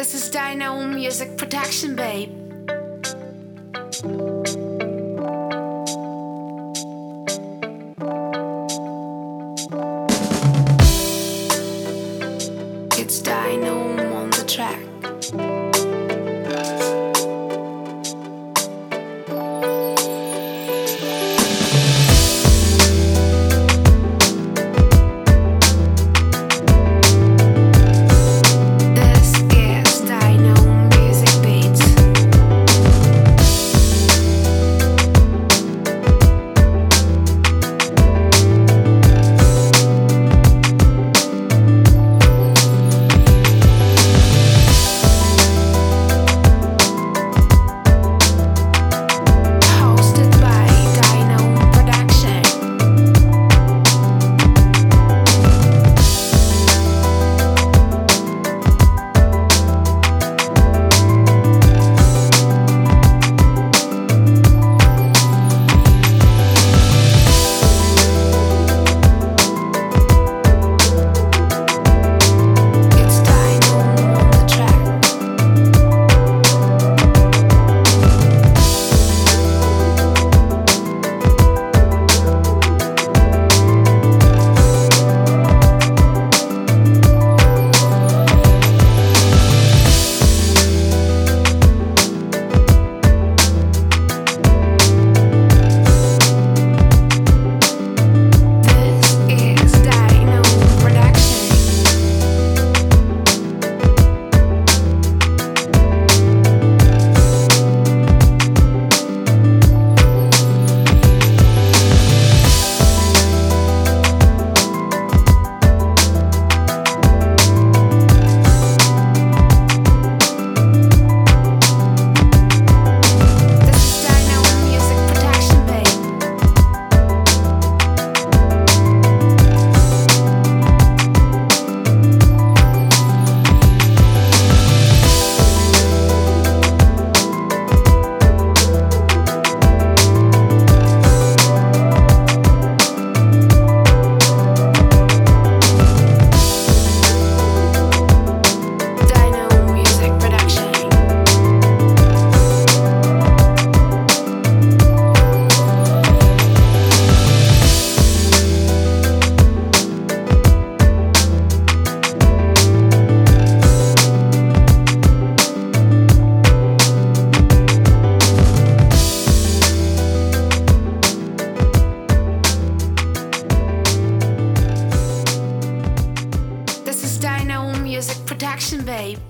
This is Dino Music Protection, babe. production, babe.